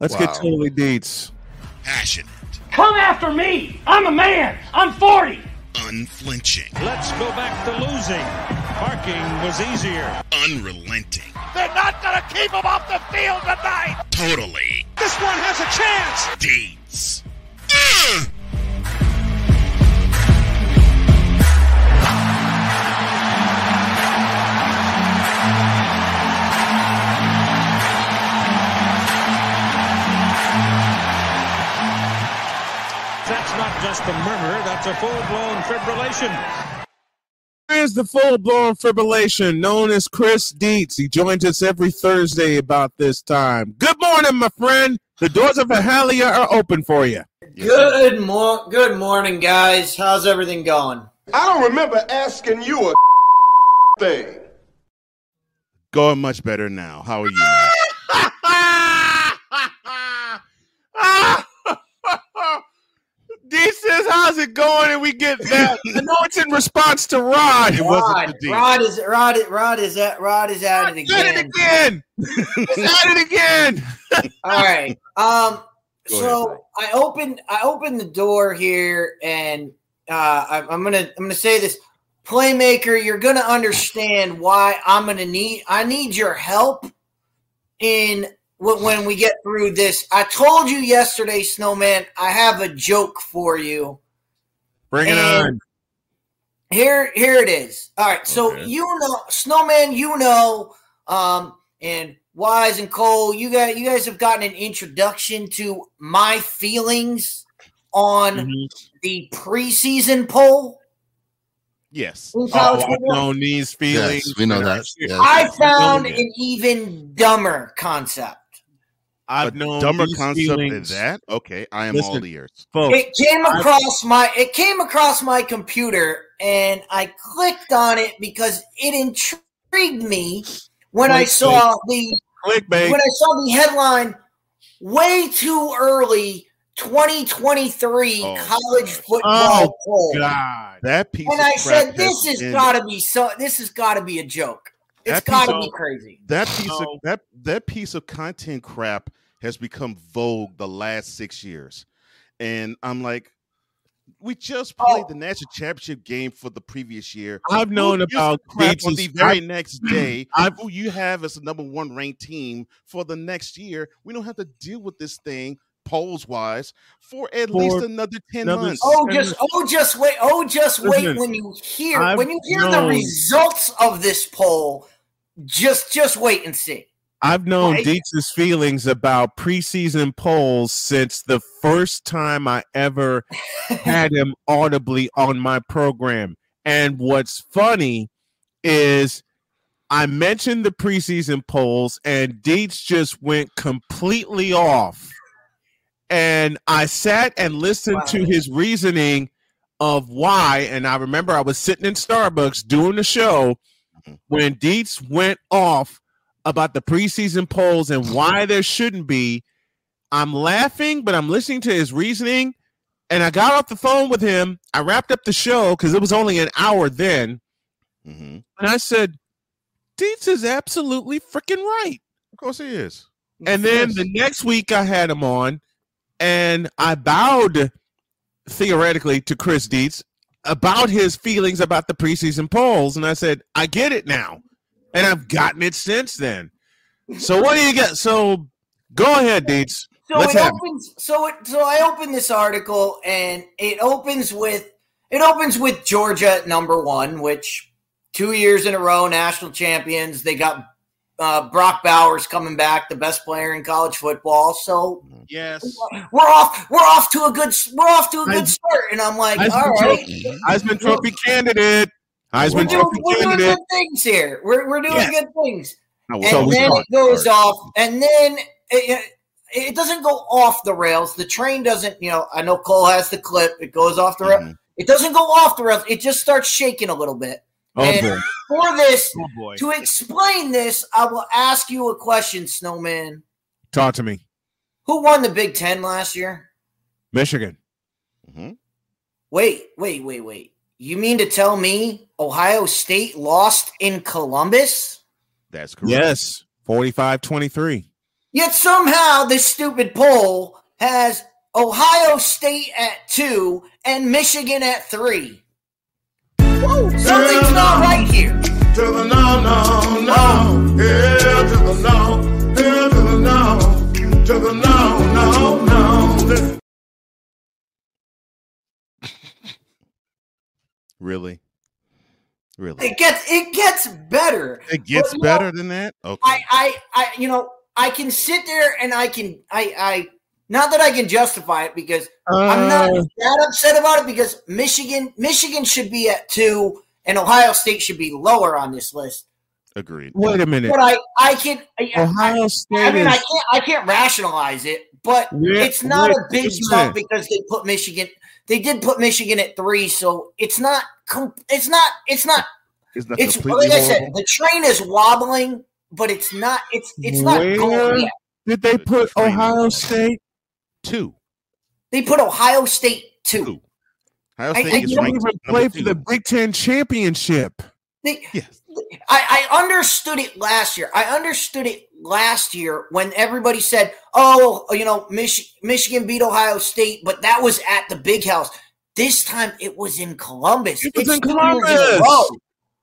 Let's get totally Dietz. Passionate. Come after me. I'm a man. I'm 40. Unflinching. Let's go back to losing. Parking was easier. Unrelenting. They're not going to keep him off the field tonight. Totally. This one has a chance. Dietz. Uh! Just a murmur, that's a full blown fibrillation. Here's the full blown fibrillation known as Chris Dietz. He joins us every Thursday about this time. Good morning, my friend. The doors of Ahalia are open for you. Good mor- good morning, guys. How's everything going? I don't remember asking you a thing. Going much better now. How are you? Dietz says, "How's it going?" And we get that. I know it's in response to Rod. It wasn't Rod. Rod is Rod. Rod is at Rod is at it At it again. again. It's at it again. All right. Um. Go so ahead, I opened I opened the door here, and uh, I, I'm gonna I'm gonna say this, playmaker. You're gonna understand why I'm gonna need I need your help in when, when we get through this. I told you yesterday, Snowman. I have a joke for you. Bring it And- on. Here, here it is. All right. So Okay. you know, Snowman, you know, um, and Wise and Cole, you guys, you guys have gotten an introduction to my feelings on Mhm. the preseason poll. Yes. in Oh, I've known these feelings. Yes, we know that. Yes. I found an even dumber concept. I've a known dumber these concept than that. Okay, I am all ears. folks. It came I've- across my it came across my computer and I clicked on it because it intrigued me when I saw the Clickbait. when I saw the headline way too early 2023 Oh, college football Oh, poll. God. That piece And of I said this has has got to be so this has got to be a joke. It's That got to piece be of- crazy. that piece of that that piece of content crap has become vogue the last six years, and I'm like, we just oh. played Oh. the national championship game for the previous year. I've known Who gives about a crap on the very I've- next day. I've- who you have as the number one ranked team for the next year. We don't have to deal with this thing polls wise for at For least another ten another months. Oh, just oh, just wait. Oh, just wait Listen, when you hear I've when you hear the results of this poll. Just just wait and see. I've known Right? Feelings about preseason polls since the first time I ever had him audibly on my program. And what's funny is I mentioned the preseason polls, and Dietz just went completely off. And I sat and listened to his reasoning of why. And I remember I was sitting in Starbucks doing the show when Dietz went off about the preseason polls and why there shouldn't be. I'm laughing, but I'm listening to his reasoning. And I got off the phone with him. I wrapped up the show because it was only an hour then. Mhm. And I said, Dietz is absolutely freaking right. Of course he is. And then the next week I had him on and I bowed theoretically to Chris Dietz about his feelings about the preseason polls. And I said, I get it now. And I've gotten it since then. So what do you get? So go ahead, Dietz. So Let's it have it. So it. So I open this article, and it opens with it opens with Georgia at number one, which two years in a row national champions. They got uh, Brock Bowers coming back, the best player in college football. So Yes. we're off. We're off to a good. We're off to a good Heisman- start. And I'm like, Heisman all right, Trophy, Heisman Trophy candidate. we're Heisman doing, Trophy we're doing candidate. good things here. We're we're doing Yeah. good things. I And So then it goes off, and then it, it doesn't go off the rails. The train doesn't, you know. I know Cole has the clip. It goes off the rail. Mhm. It doesn't go off the rails. It just starts shaking a little bit. Oh and boy. for this, Oh boy. to explain this, I will ask you a question, Snowman. Talk to me. Who won the Big Ten last year? Michigan. Mhm. Wait, wait, wait, wait. You mean to tell me Ohio State lost in Columbus? That's correct. Yes. 45 23. Yet somehow this stupid poll has Ohio State at two and Michigan at three. Something's not right here. To the no, no, no. Yeah, to the no. Yeah, to the no. To the no, no, no. Really? Really? It gets it gets better. It gets But, better know, than that? Okay. I, I, I, you know, I can sit there and I can, I, I, not that I can justify it because I'm not Uh, that upset about it because Michigan, Michigan should be at two and Ohio State should be lower on this list. Agreed. wait a minute. But I, I can, I, Ohio I State mean, I is can't, I can't rationalize it, but Yeah, it's not wait, a big just jump because they put Michigan. They did put Michigan at three, so it's not. It's not. It's not. It's not It's completely like I said, the train is wobbling, but it's not. It's it's not Where? going yet. did they put Ohio. State? Two. They put Ohio State two. Two. Ohio State I They is don't ranked even number play for two. the Big Ten championship. They, Yes. I, I understood it last year. I understood it last year when everybody said, "Oh, you know, Mich- Michigan beat Ohio State," but that was at the Big House. This time it was in Columbus. It was It's in two years in a Columbus. row.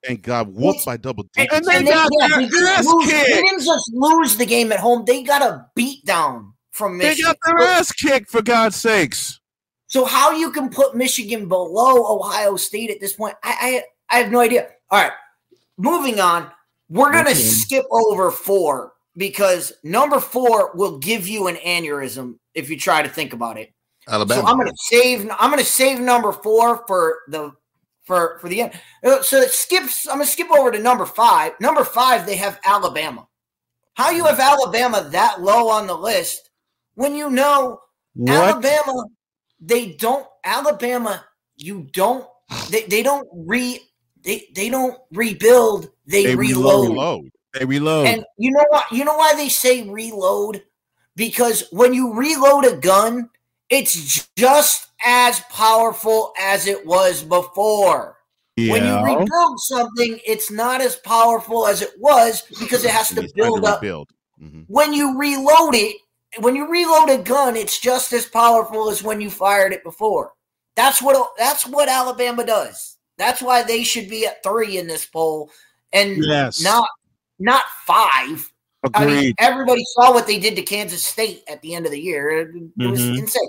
And got whooped by double And, digits. they and they, got yeah, their they ass lose- they didn't just lose the game at home; they got a beat down from They Michigan. got their ass kicked for God's sakes. So how you can put Michigan below Ohio State at this point, I I, I have no idea. All right, moving on. We're gonna Okay. skip over four because number four will give you an aneurysm if you try to think about it. Alabama. So I'm gonna save. I'm gonna save number four for the for for the end. Uh, So it skips. I'm gonna skip over to number five. Number five, they have Alabama. How you have Alabama that low on the list when you know What? Alabama, they don't Alabama, you don't they, they don't re they, they don't rebuild, they, They reload. Reload. They reload. And you know what? You know why they say reload? Because when you reload a gun, it's just as powerful as it was before. When you yeah. rebuild something, it's not as powerful as it was because it has to it's time build up rebuild. Mhm. when you reload it, when you reload a gun, it's just as powerful as when you fired it before. That's what that's what Alabama does. That's why they should be at three in this poll and Yes. not not five. I mean, everybody saw what they did to Kansas State at the end of the year. It, it was insane.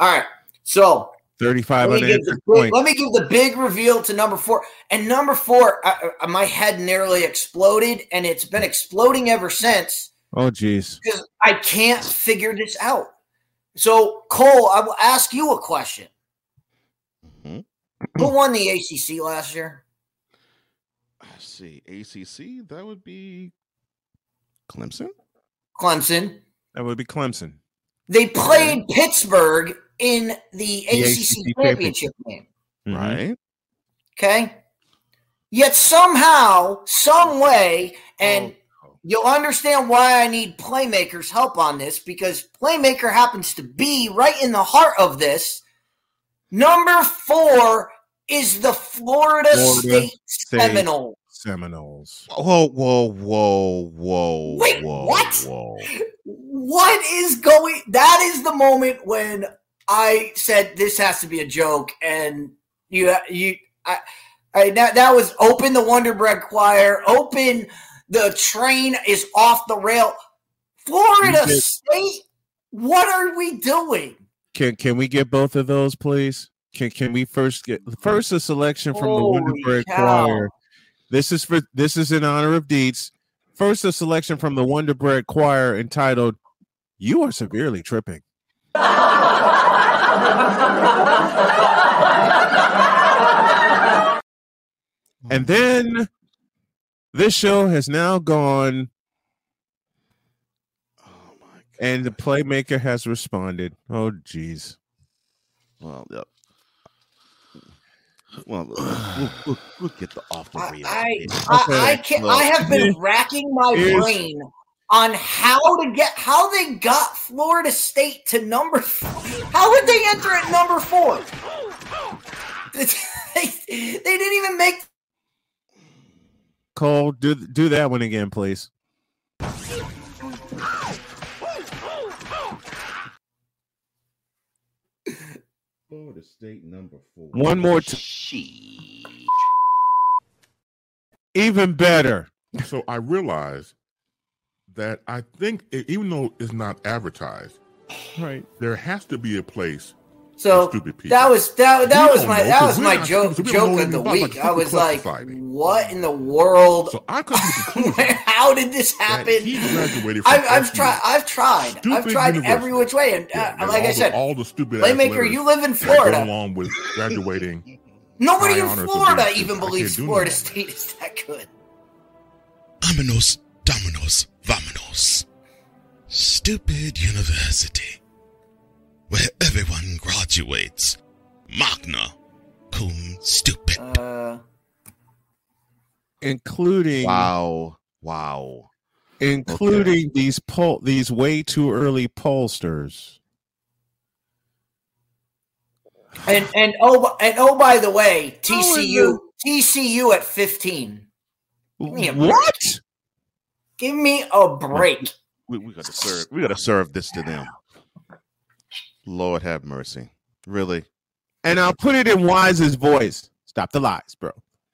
All right, so 35 let me, give the big, let me give the big reveal to number four. And number four, I, I- my head nearly exploded, and it's been exploding ever since Oh, jeez. because I can't figure this out. So, Cole, I will ask you a question. Mhm. Who won the ACC last year? Let's see. ACC, that would be Clemson. Clemson. That would be Clemson. They played Pittsburgh in the, ACC, ACC championship game. Mhm. Right. Okay. Yet somehow, some way, and Oh. You'll understand why I need Playmaker's help on this because Playmaker happens to be right in the heart of this. Number four is the Florida, Florida State, State. Seminoles. Seminoles. Whoa, whoa, whoa, whoa. Wait, whoa, what? Whoa. What is going? That is the moment when I said this has to be a joke, and you, you, I, I that, that was open the Wonder Bread Choir, open the train is off the rail. Florida You State, what are we doing? Can can we get both of those, please? Can can we first get first a selection from the Wonder Bread cow. Choir? This is for this is in honor of Dietz. First, a selection from the Wonder Bread Choir entitled "You Are Severely Tripping." And then this show has now gone, Oh my god. and the playmaker has responded. Oh, jeez. Well, yep. Well, we'll, we'll, we'll get the off the I. I, bit. I, I can I have been racking my here's- brain on how to get how they got Florida State to number. How would they enter at number four? they, they didn't even make. Cole, do do that one again, please. Florida State number four. One more. T- Even better. So I realize that I think, even though it's not advertised, right, there has to be a place so that was that that was my know, that 'cause was my joke stupid, so we don't know joke of the week. like, I was like, what in the world? So I come to the conclusion How did this happen? he graduated from I've, I've tried. I've tried. I've tried university. every which way, and uh, Yeah, and like I said, all the stupid Playmaker, you live in Florida. along with graduating. Nobody in Florida even believes Florida State is that good. Vámonos, dominos, vámonos. Stupid university. Where everyone graduates. Magna cum stupid. Uh, Including Wow. Wow. including these poll these way too early pollsters. and and oh and oh by the way, TCU TCU at fifteen. me a break. What? Give me a break. We, we gotta serve we gotta serve this to them. Lord have mercy. Really? And I'll put it in Wise's voice. Stop the lies, bro.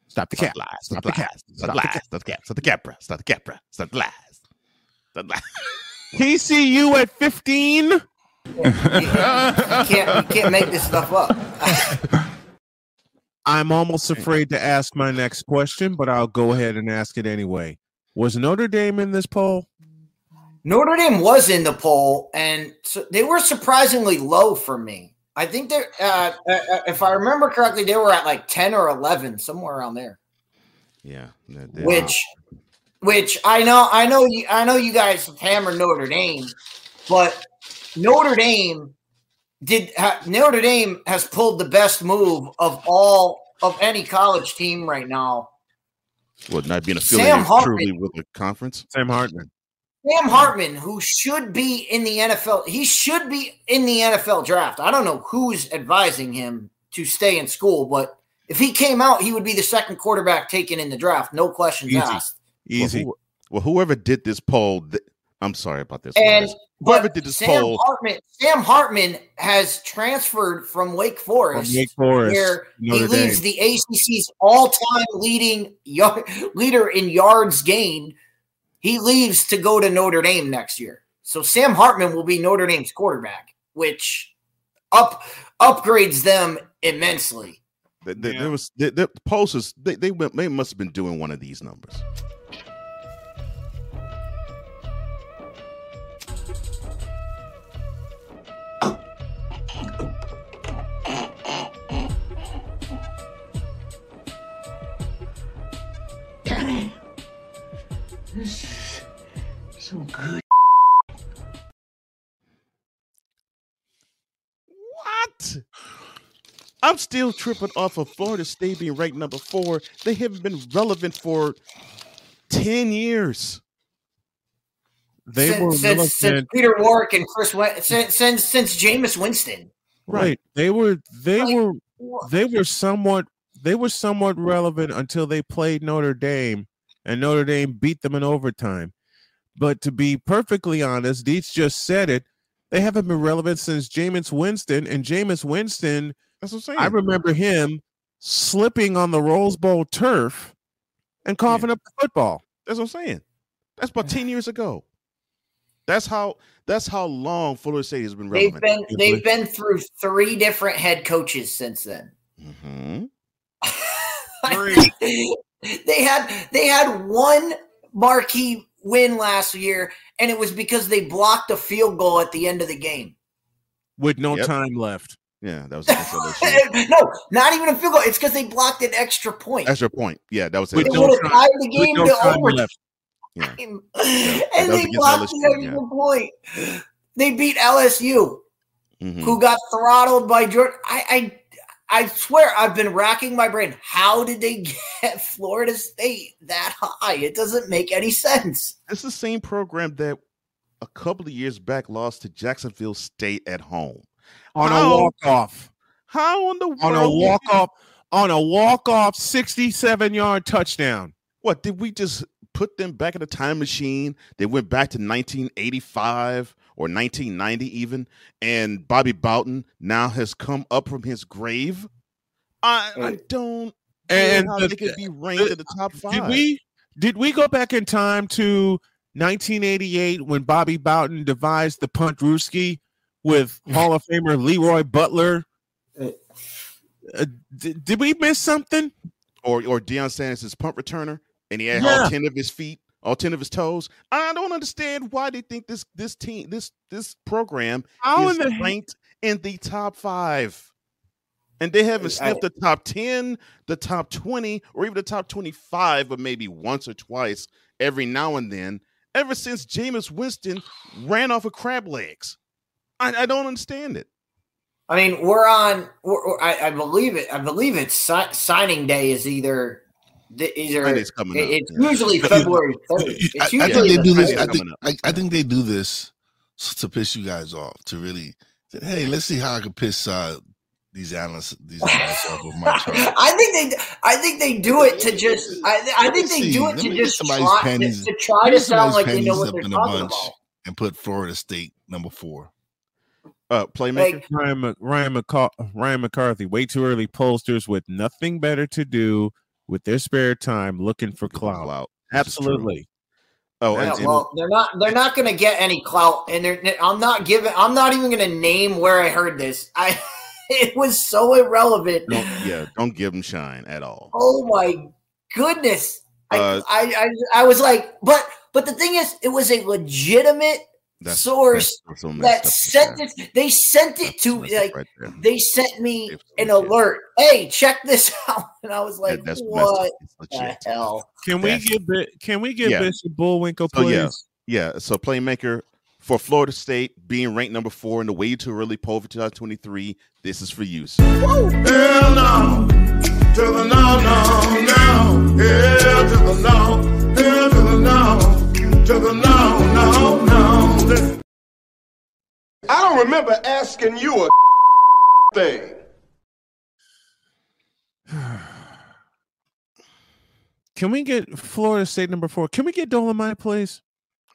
Stop the cap. lies. Stop Stop the the cap. lies. Stop the lies. Stop the cap. Stop the cap, bruh. Stop the cap, bruh. Stop the lies. Stop the lies. TCU at 15. You can't you can't make this stuff up. I'm almost afraid to ask my next question, but I'll go ahead and ask it anyway. Was Notre Dame in this poll? Notre Dame was in the poll, and so they were surprisingly low for me. I think they're, uh, uh, uh, if I remember correctly, they were at like ten or eleven, somewhere around there. Yeah. they- they- Which, which I know, I know, you, I know you guys hammer Notre Dame, but Notre Dame did ha, Notre Dame has pulled the best move of all of any college team right now. what not being Sam affiliated Hartman. truly with the conference? Sam Hartman. Sam Hartman, who should be in the NFL, he should be in the NFL draft. I don't know who's advising him to stay in school, but if he came out, he would be the second quarterback taken in the draft. No questions Easy. asked. Easy. Well, who- well, whoever did this poll, th- I'm sorry about this. And. Whoever did this Sam poll- Hartman, Sam Hartman has transferred from Wake From Forest, Wake Forest. where Notre he leads Dame. the ACC's all-time leading yard, leader in yards gained. He leaves to go to Notre Dame next year. So Sam Hartman will be Notre Dame's quarterback, which up upgrades them immensely. Th- th- Yeah. There was the, the posters. They they went. They must have been doing one of these numbers. I'm still tripping off of Florida State being ranked number four. They haven't been relevant for ten years. They since, were since, since. Peter Warrick and Chris Wen- since since since Jameis Winston. Right. They were they Like, were they were somewhat they were somewhat relevant until they played Notre Dame and Notre Dame beat them in overtime. But to be perfectly honest, Dietz just said it. They haven't been relevant since Jameis Winston, and Jameis Winston, That's what I'm saying. I remember him slipping on the Rose Bowl turf and coughing up the football. That's what I'm saying. That's about ten years ago. That's how. That's how long Florida State has been They've relevant. been they've been through three different head coaches since then. Mhm. they had they had one marquee win last year, and it was because they blocked a field goal at the end of the game. with no Yep. time left. Yeah, that was against LSU. no, not even a field goal. It's because they blocked an extra point. That's your point. Yeah, that was With They it. would have tied the game no to overtime. left. Yeah. and they against blocked the LSU, extra point. They beat LSU, Mhm. who got throttled by Jordan. I, I I swear I've been racking my brain. How did they get Florida State that high? It doesn't make any sense. It's the same program that a couple of years back lost to Jacksonville State at home. On How? a walk off. How in the world? On a walk off on a walk off 67 yard touchdown. What did we just put them back in a time machine. They went back to 1985 or 1990 even, and Bobby Bowden now has come up from his grave. I, I don't And and how the- they could be ranked in the top five. Did we did we go back in time to 1988 when Bobby Bowden devised the puntrooskie with Hall of Famer Leroy Butler? Uh, did, did we miss something? or or Deion Sanders' punt returner, and he had Yeah. all ten of his feet, all ten of his toes. I don't understand why they think this this team this this program How is in the ranked in the top five. And they haven't I- sniffed the top 10, the top 20, or even the top 25, but maybe once or twice every now and then, ever since Jameis Winston ran off of crab legs. I, I don't understand it. I mean, we're on. We're, I, I believe it. I believe it's si- signing day is either. the- Either Signing's coming it- it's yeah. usually February third. I, I think they do this. I think. I, think they do this to piss you guys off. To really, say, hey, let's see how I can piss uh, these analysts, these analysts off of my chart. I think they. I think they do it to just. I, I think they see. do it to just somebody's try, panties- to, to try to sound like they know what they're talking bunch about. and put Florida State number four. Uh, playmaker. Like, Ryan, Ryan, McCa- Ryan McCarthy, way too early pollsters with nothing better to do with their spare time looking for clout. Clout. This is true. Absolutely. Oh, yeah, and, and- well, they're not. They're not going to get any clout, and they're. I'm not giving. I'm not even going to name where I heard this. I. It was so irrelevant. don't, yeah, don't give them shine at all. Oh my goodness! Uh, I, I, I, I was like, but, but the thing is, it was a legitimate That's source that's so that sent there. it. They sent it That's to messed up like right they sent me It's an legit. alert. Hey, check this out, and I was like, that's what the hell? Can we That's- get Bi- can we get Yeah. Bishop Bullwinkle, So, yeah. Yeah, so playmaker for Florida State being ranked number four in the way too early poll for 2023. This is for you. sir. Hell no. To the no, no, no. Hell to the no. Hell to the no. To the no, no, no. Listen. I don't remember asking you a thing. Can we get Florida State number four? Can we get Dolemite, please?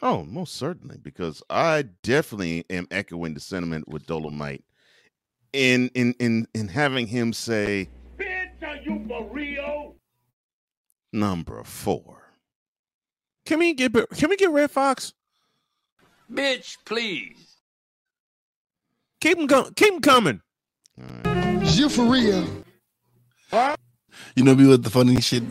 Oh, most certainly, because I definitely am echoing the sentiment with Dolemite in in in in having him say Bitch, are you for real? number four. Can we get can we get Redd Foxx? Bitch, please. Keep him going. Keep him coming. You for real? You know me with the funny shit.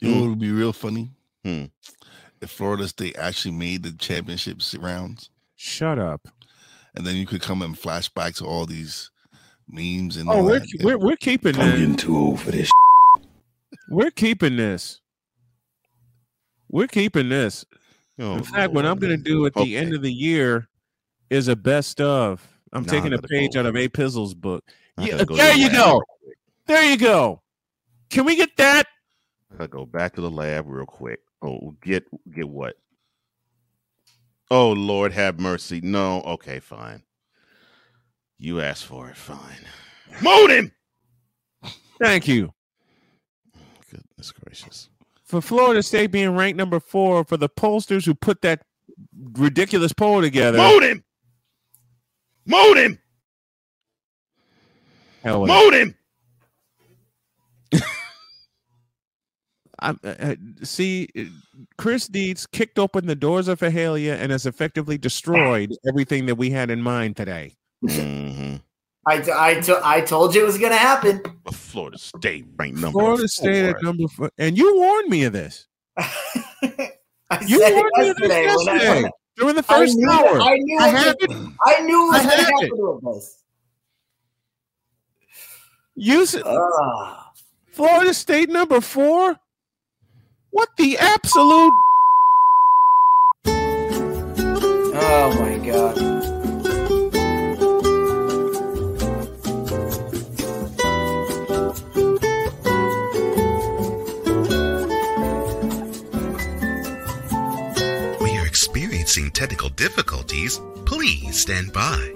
you know what would be real funny? Hmm. If Florida State actually made the championship rounds, Shut up. and then you could come and flash back to all these memes and Oh, we're that. we're, we're keeping this. too old for this. We're keeping this. We're keeping this. Oh, In fact, what I'm going to do at the end of the year is a best of. I'm Nah, taking a page go. out of A Pizzle's book. Yeah, there you go. quick. There you go. Can we get that? I gotta go back to the lab real quick. Oh, get get what? Oh Lord, have mercy. No, okay, fine. You asked for it, fine. Mold him. Thank you. Goodness gracious. For Florida State being ranked number four, for the pollsters who put that ridiculous poll together. Mold him. Mold him. Hell with it. Mold him. I, I, see, Chris Dietz kicked open the doors of Fahalia and has effectively destroyed everything that we had in mind today. Mm-hmm. I, t- I, t- I told you it was going to happen. Florida State ranked number Florida State at number four, and you warned me of this. I You said it warned me of this yesterday when I- yesterday during the I first knew, hour. I knew, I it it. I knew it I was going to happen with this. You said Ah. Florida State number four. What the absolute? Oh my god. Stand by.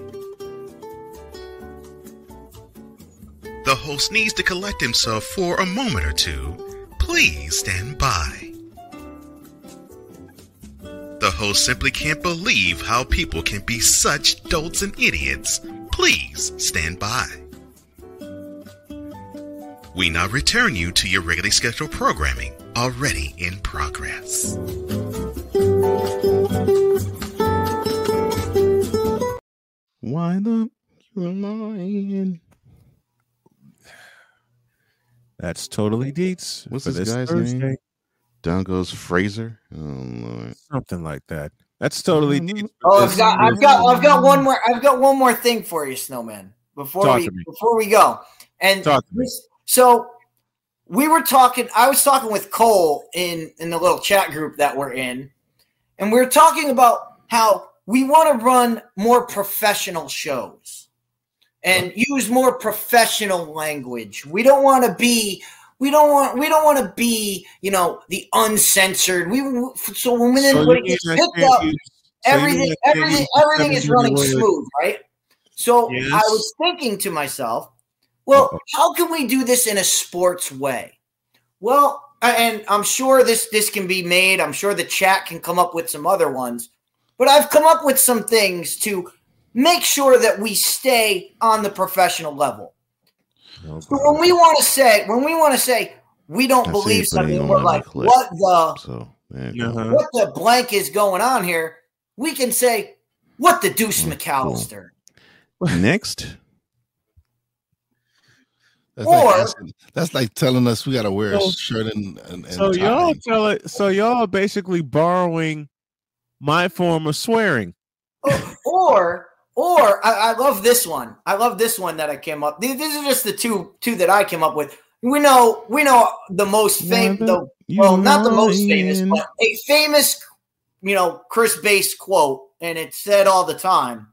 The host needs to collect himself for a moment or two. Please stand by. The host simply can't believe how people can be such dolts and idiots. Please stand by. We now return you to your regularly scheduled programming, already in progress. Wind up your line. That's totally Dietz. What's for this guy's Thursday. name? Down goes Frazier. Oh Lord. Something like that. That's totally mm-hmm. Dietz. Oh, I've got, I've got, I've got one more. I've got one more thing for you, Snowman. Before Talk we, to me. before we go, and Talk to me. this- so we were talking. I was talking with Cole in in the little chat group that we're in, and we were talking about how we want to run more professional shows and use more professional language. We don't want to be. We don't want. We don't want to be. You know, the uncensored. We so when, So when it gets picked up, so everything mean I can't everything everything is running smooth right so i was thinking to myself well how can we do this in a sports way well and i'm sure this this can be made i'm sure the chat can come up with some other ones but i've come up with some things to make sure that we stay on the professional level Oh, so when we want to say when we want to say we don't I believe it, something we're like clip. what the So there you go. Uh-huh. what the blank is going on here, we can say, what the deuce Mm, McAllister. Next. That's, Or- like asking- that's like telling us we got to wear a shirt and, and, and So y'all tell it. So y'all are basically borrowing my form of swearing. Oh, or, or I, I love this one. I love this one that I came up. These, these are just the two two that I came up with. We know we know the most famous, the, well, not the most famous, but a famous, you know, Chris Base quote, and it's said all the time.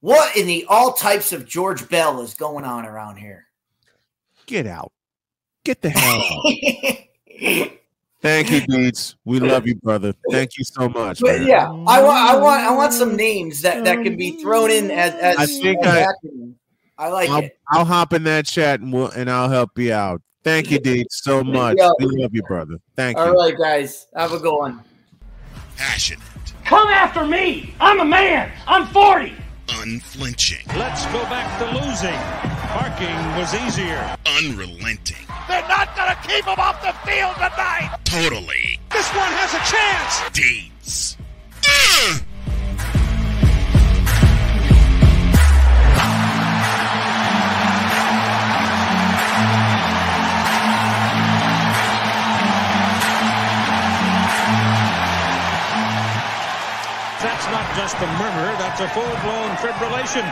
What in the all types of George Bell is going on around here? Get out. Get the hell out. Thank you, Dietz. We love you, brother. Thank you so much. But man. yeah, I want, I want, I want some names that that can be thrown in as as. I think as I- I like I'll, it. I'll hop in that chat and we'll, and I'll help you out. Thank you, Dietz, so much. Yeah. We love you, brother. Thank All you. right, guys, have a good one. Passionate, Come after me. I'm a man. I'm 40. unflinching, Let's go back to losing. Parking was easier. unrelenting, They're not going to keep him off the field tonight. totally This one has a chance. Dietz. Ugh. That's not just a murmur, that's a full blown fibrillation.